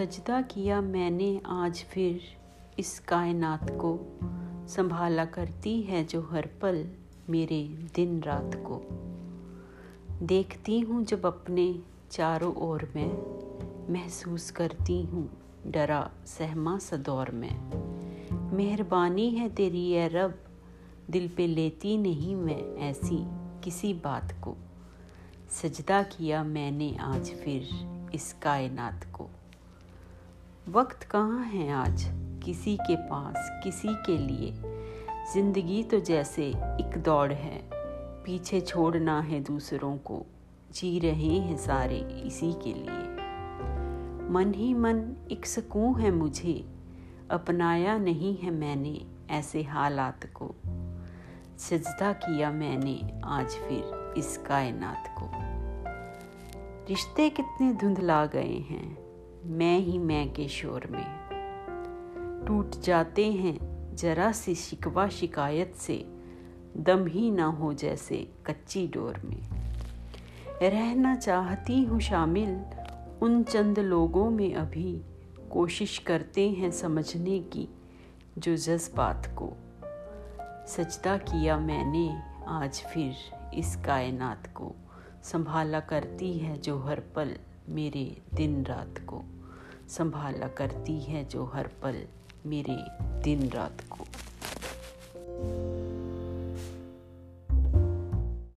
सजदा किया मैंने, आज फिर इस कायनात को संभाला करती है जो हर पल मेरे दिन रात को। देखती हूँ जब अपने चारों ओर में महसूस करती हूँ डरा सहमा सदौर में। मेहरबानी है तेरी ए रब, दिल पे लेती नहीं मैं ऐसी किसी बात को। सजदा किया मैंने, आज फिर इस कायनात को। वक्त कहाँ है आज? किसी के पास, किसी के लिए। ज़िंदगी तो जैसे एक दौड़ है। पीछे छोड़ना है दूसरों को। जी रहे हैं सारे इसी के लिए। मन ही मन एक सुकून है मुझे। अपनाया नहीं है मैंने ऐसे हालात को। सजदा किया मैंने आज फिर इस कायनात को। रिश्ते कितने धुंधला गए हैं। मैं ही मैं के शोर में। टूट जाते हैं जरा सी शिकवा शिकायत से, दम ही ना हो जैसे कच्ची डोर में। रहना चाहती हूँ शामिल, उन चंद लोगों में अभी कोशिश करते हैं समझने की, जो जज्बात को। सजदा किया मैंने, आज फिर इस कायनात को। संभाला करती है जो हर पल। मेरे दिन रात को संभाला करती है जो हर पल मेरे दिन रात को।